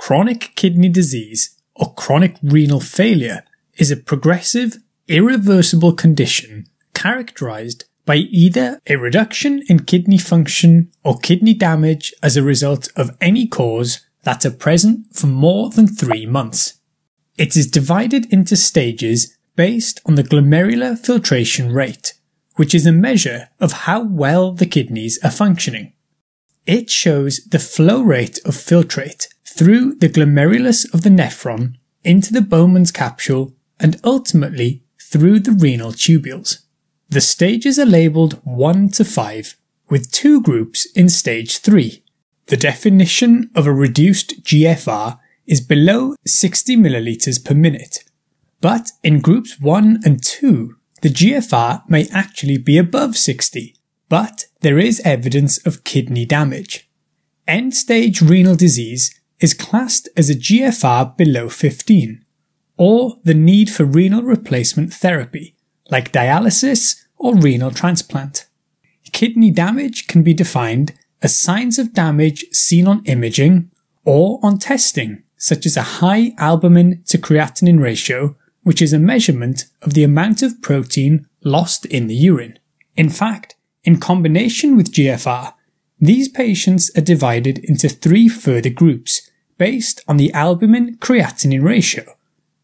Chronic kidney disease or chronic renal failure is a progressive, irreversible condition characterized by either a reduction in kidney function or kidney damage as a result of any cause that are present for more than three months. It is divided into stages based on the glomerular filtration rate, which is a measure of how well the kidneys are functioning. It shows the flow rate of filtrate through the glomerulus of the nephron into the Bowman's capsule and ultimately through the renal tubules. The stages are labelled 1 to 5, with two groups in stage 3. The definition of a reduced GFR is below 60 millilitres per minute, but in groups 1 and 2, the GFR may actually be above 60, but there is evidence of kidney damage. End stage renal disease is classed as a GFR below 15, or the need for renal replacement therapy, like dialysis or renal transplant. Kidney damage can be defined as signs of damage seen on imaging or on testing, such as a high albumin to creatinine ratio, which is a measurement of the amount of protein lost in the urine. In fact, in combination with GFR, these patients are divided into three further groups based on the albumin creatinine ratio,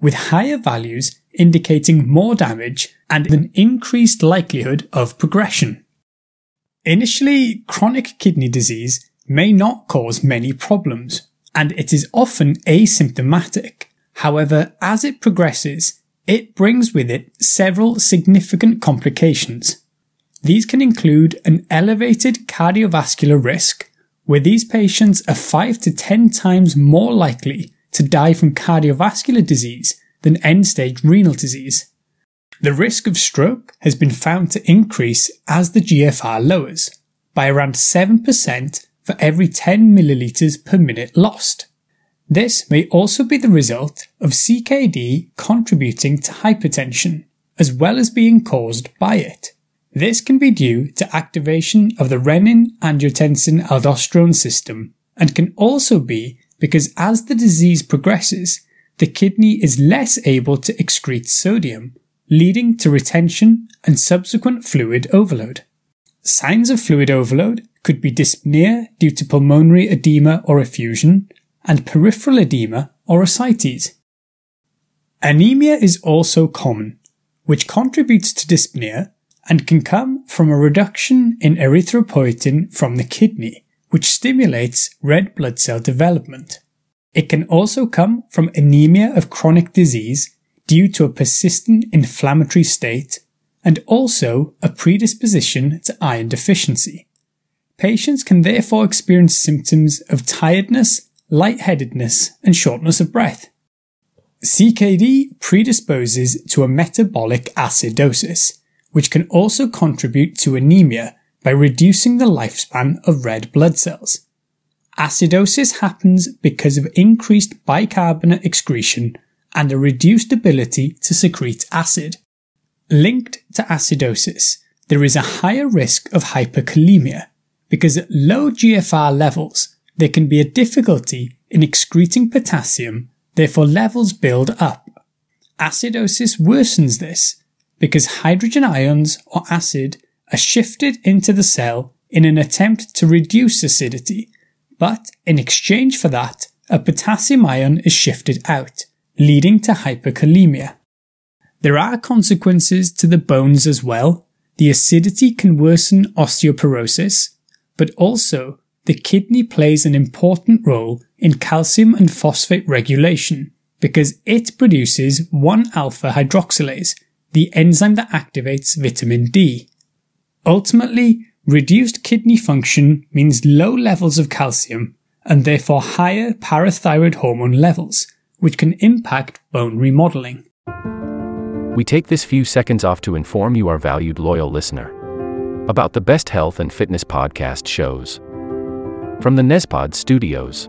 with higher values indicating more damage and an increased likelihood of progression. Initially, chronic kidney disease may not cause many problems, and it is often asymptomatic. However, as it progresses, it brings with it several significant complications. These can include an elevated cardiovascular risk, where these patients are 5 to 10 times more likely to die from cardiovascular disease than end stage renal disease. The risk of stroke has been found to increase as the GFR lowers by around 7% for every 10 milliliters per minute lost. This may also be the result of CKD contributing to hypertension, as well as being caused by it. This can be due to activation of the renin angiotensin aldosterone system and can also be because as the disease progresses, the kidney is less able to excrete sodium, leading to retention and subsequent fluid overload. Signs of fluid overload could be dyspnea due to pulmonary edema or effusion, and peripheral edema or ascites. Anemia is also common, which contributes to dyspnea and can come from a reduction in erythropoietin from the kidney, which stimulates red blood cell development. It can also come from anemia of chronic disease due to a persistent inflammatory state and also a predisposition to iron deficiency. Patients can therefore experience symptoms of tiredness, lightheadedness, and shortness of breath. CKD predisposes to a metabolic acidosis, which can also contribute to anemia by reducing the lifespan of red blood cells. Acidosis happens because of increased bicarbonate excretion and a reduced ability to secrete acid. Linked to acidosis, there is a higher risk of hyperkalemia because at low GFR levels, there can be a difficulty in excreting potassium, therefore levels build up. Acidosis worsens this because hydrogen ions or acid are shifted into the cell in an attempt to reduce acidity, but in exchange for that, a potassium ion is shifted out, leading to hyperkalemia. There are consequences to the bones as well. The acidity can worsen osteoporosis, but also the kidney plays an important role in calcium and phosphate regulation because it produces 1 alpha hydroxylase, the enzyme that activates vitamin D. Ultimately, reduced kidney function means low levels of calcium and therefore higher parathyroid hormone levels, which can impact bone remodeling. We take this few seconds off to inform you, our valued loyal listener, about the best health and fitness podcast shows. From the Nespod studios.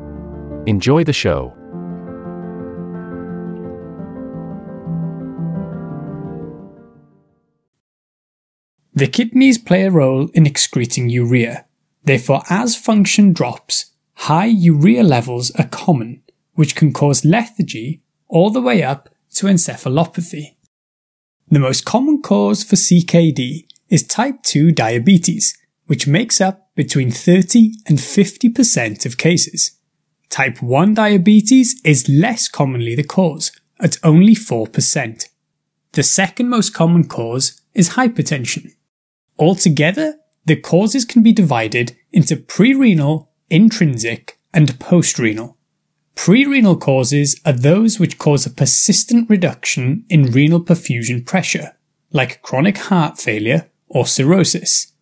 Enjoy the show. The kidneys play a role in excreting urea. Therefore, as function drops, high urea levels are common, which can cause lethargy all the way up to encephalopathy. The most common cause for CKD is type 2 diabetes, which makes up between 30 and 50% of cases. Type 1 diabetes is less commonly the cause, at only 4%. The second most common cause is hypertension. Altogether, the causes can be divided into prerenal, intrinsic, and postrenal. Prerenal causes are those which cause a persistent reduction in renal perfusion pressure, like chronic heart failure or cirrhosis.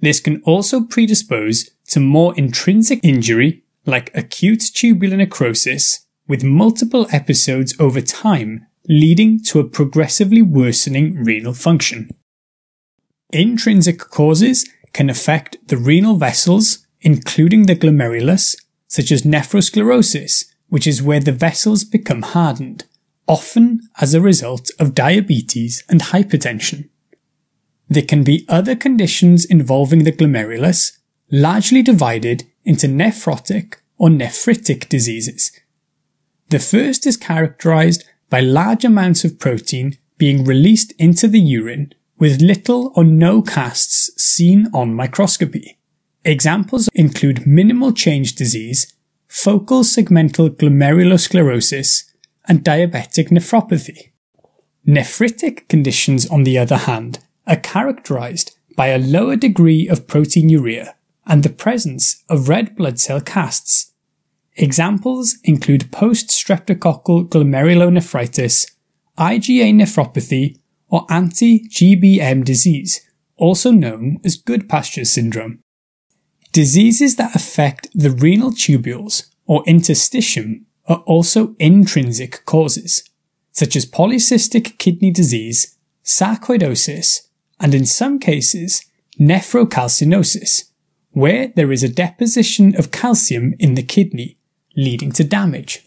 This can also predispose to more intrinsic injury like acute tubular necrosis with multiple episodes over time leading to a progressively worsening renal function. Intrinsic causes can affect the renal vessels, including the glomerulus, such as nephrosclerosis, which is where the vessels become hardened, often as a result of diabetes and hypertension. There can be other conditions involving the glomerulus, largely divided into nephrotic or nephritic diseases. The first is characterized by large amounts of protein being released into the urine with little or no casts seen on microscopy. Examples include minimal change disease, focal segmental glomerulosclerosis, and diabetic nephropathy. Nephritic conditions, on the other hand, are characterized by a lower degree of proteinuria and the presence of red blood cell casts. Examples include post-streptococcal glomerulonephritis, IgA nephropathy, or anti-GBM disease, also known as Goodpasture syndrome. Diseases that affect the renal tubules or interstitium are also intrinsic causes, such as polycystic kidney disease, sarcoidosis, and in some cases, nephrocalcinosis, where there is a deposition of calcium in the kidney, leading to damage.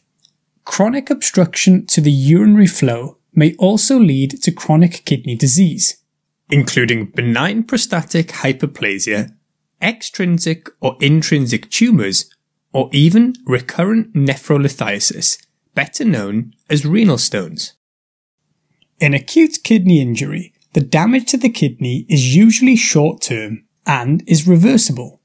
Chronic obstruction to the urinary flow may also lead to chronic kidney disease, including benign prostatic hyperplasia, extrinsic or intrinsic tumours, or even recurrent nephrolithiasis, better known as renal stones. In acute kidney injury, the damage to the kidney is usually short term and is reversible,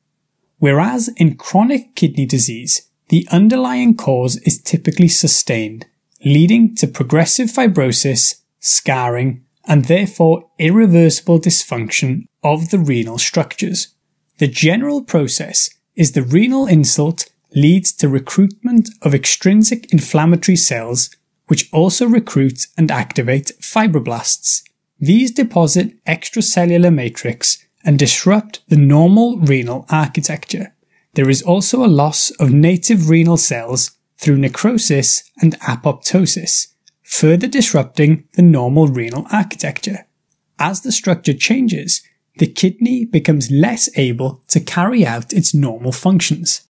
whereas in chronic kidney disease, the underlying cause is typically sustained, leading to progressive fibrosis, scarring, and therefore irreversible dysfunction of the renal structures. The general process is the renal insult leads to recruitment of extrinsic inflammatory cells, which also recruit and activate fibroblasts, these deposit extracellular matrix and disrupt the normal renal architecture. There is also a loss of native renal cells through necrosis and apoptosis, further disrupting the normal renal architecture. As the structure changes, the kidney becomes less able to carry out its normal functions.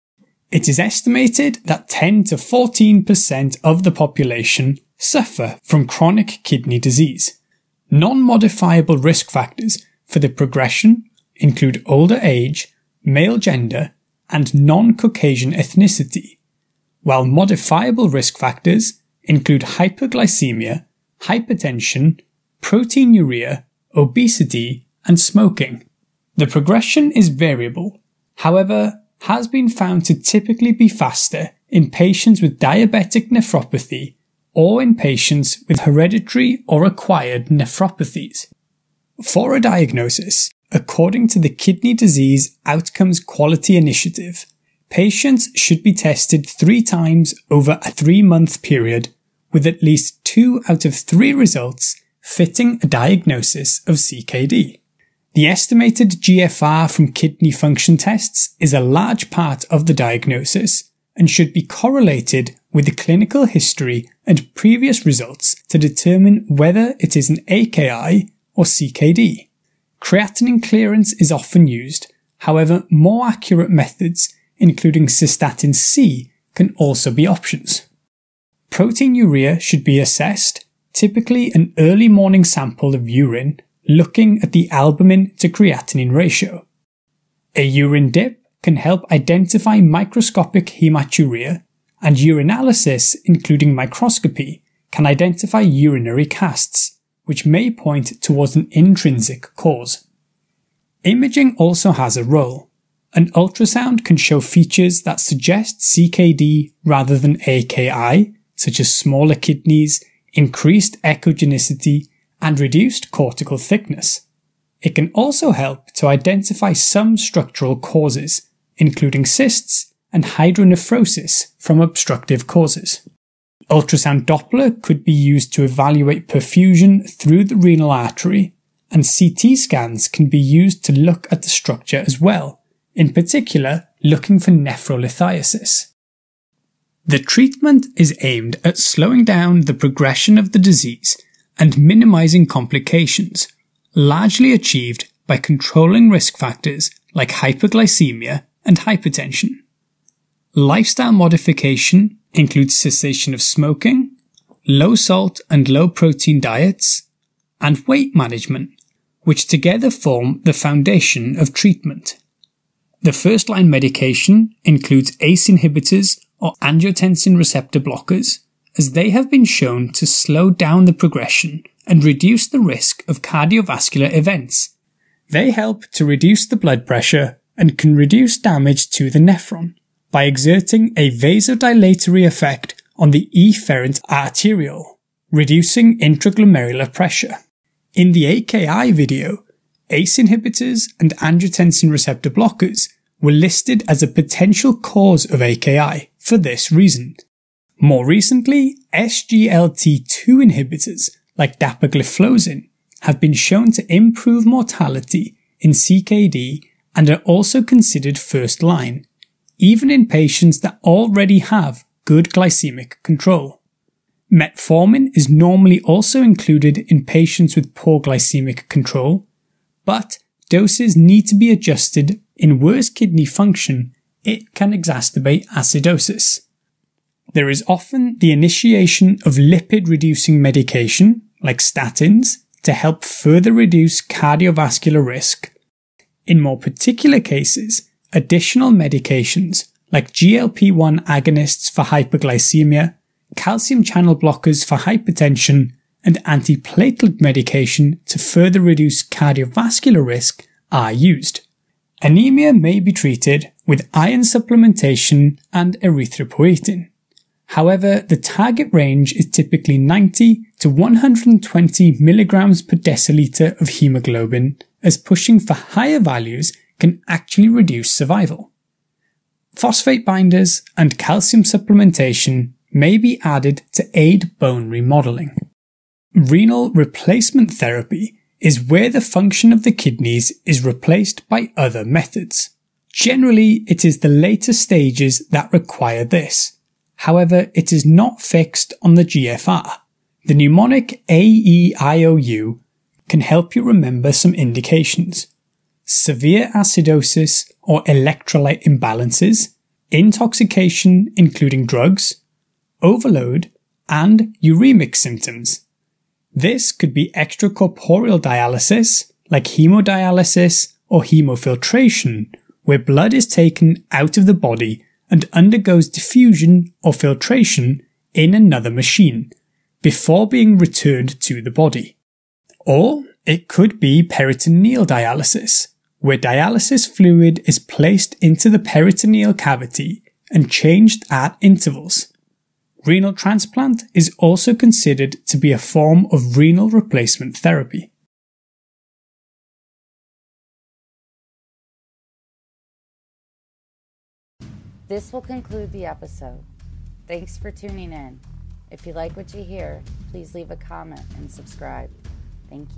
It is estimated that 10 to 14% of the population suffer from chronic kidney disease. Non-modifiable risk factors for the progression include older age, male gender, and non-Caucasian ethnicity, while modifiable risk factors include hyperglycemia, hypertension, proteinuria, obesity, and smoking. The progression is variable, however, has been found to typically be faster in patients with diabetic nephropathy or in patients with hereditary or acquired nephropathies. For a diagnosis, according to the Kidney Disease Outcomes Quality Initiative, patients should be tested three times over a three month period with at least two out of three results fitting a diagnosis of CKD. The estimated GFR from kidney function tests is a large part of the diagnosis and should be correlated with the clinical history and previous results to determine whether it is an AKI or CKD. Creatinine clearance is often used, however, more accurate methods, including cystatin C, can also be options. Proteinuria should be assessed, typically an early morning sample of urine looking at the albumin to creatinine ratio. A urine dip can help identify microscopic hematuria, and urinalysis, including microscopy, can identify urinary casts, which may point towards an intrinsic cause. Imaging also has a role. An ultrasound can show features that suggest CKD rather than AKI, such as smaller kidneys, increased echogenicity, and reduced cortical thickness. It can also help to identify some structural causes, including cysts and hydronephrosis from obstructive causes. Ultrasound Doppler could be used to evaluate perfusion through the renal artery, and CT scans can be used to look at the structure as well, in particular looking for nephrolithiasis. The treatment is aimed at slowing down the progression of the disease and minimizing complications, largely achieved by controlling risk factors like hyperglycemia and hypertension. Lifestyle modification includes cessation of smoking, low salt and low protein diets, and weight management, which together form the foundation of treatment. The first line medication includes ACE inhibitors or angiotensin receptor blockers, as they have been shown to slow down the progression and reduce the risk of cardiovascular events. They help to reduce the blood pressure and can reduce damage to the nephron by exerting a vasodilatory effect on the efferent arteriole, reducing intraglomerular pressure. In the AKI video, ACE inhibitors and angiotensin receptor blockers were listed as a potential cause of AKI for this reason. More recently, SGLT2 inhibitors like dapagliflozin have been shown to improve mortality in CKD and are also considered first line, even in patients that already have good glycemic control. Metformin is normally also included in patients with poor glycemic control, but doses need to be adjusted in worse kidney function. It can exacerbate acidosis. There is often the initiation of lipid reducing medication, like statins, to help further reduce cardiovascular risk. In more particular cases, additional medications like GLP 1 agonists for hyperglycemia, calcium channel blockers for hypertension, and antiplatelet medication to further reduce cardiovascular risk are used. Anemia may be treated with iron supplementation and erythropoietin. However, the target range is typically 90 to 120 milligrams per deciliter of hemoglobin, as pushing for higher values can actually reduce survival. Phosphate binders and calcium supplementation may be added to aid bone remodeling. Renal replacement therapy is where the function of the kidneys is replaced by other methods. Generally, it is the later stages that require this, However, it is not fixed on the GFR. The mnemonic AEIOU can help you remember some indications. Severe acidosis or electrolyte imbalances, intoxication including drugs, overload, and uremic symptoms. This could be extracorporeal dialysis, like hemodialysis or hemofiltration, where blood is taken out of the body and undergoes diffusion or filtration in another machine before being returned to the body. Or it could be peritoneal dialysis, where dialysis fluid is placed into the peritoneal cavity and changed at intervals. Renal transplant is also considered to be a form of renal replacement therapy. This will conclude the episode. Thanks for tuning in. If you like what you hear, please leave a comment and subscribe. Thank you.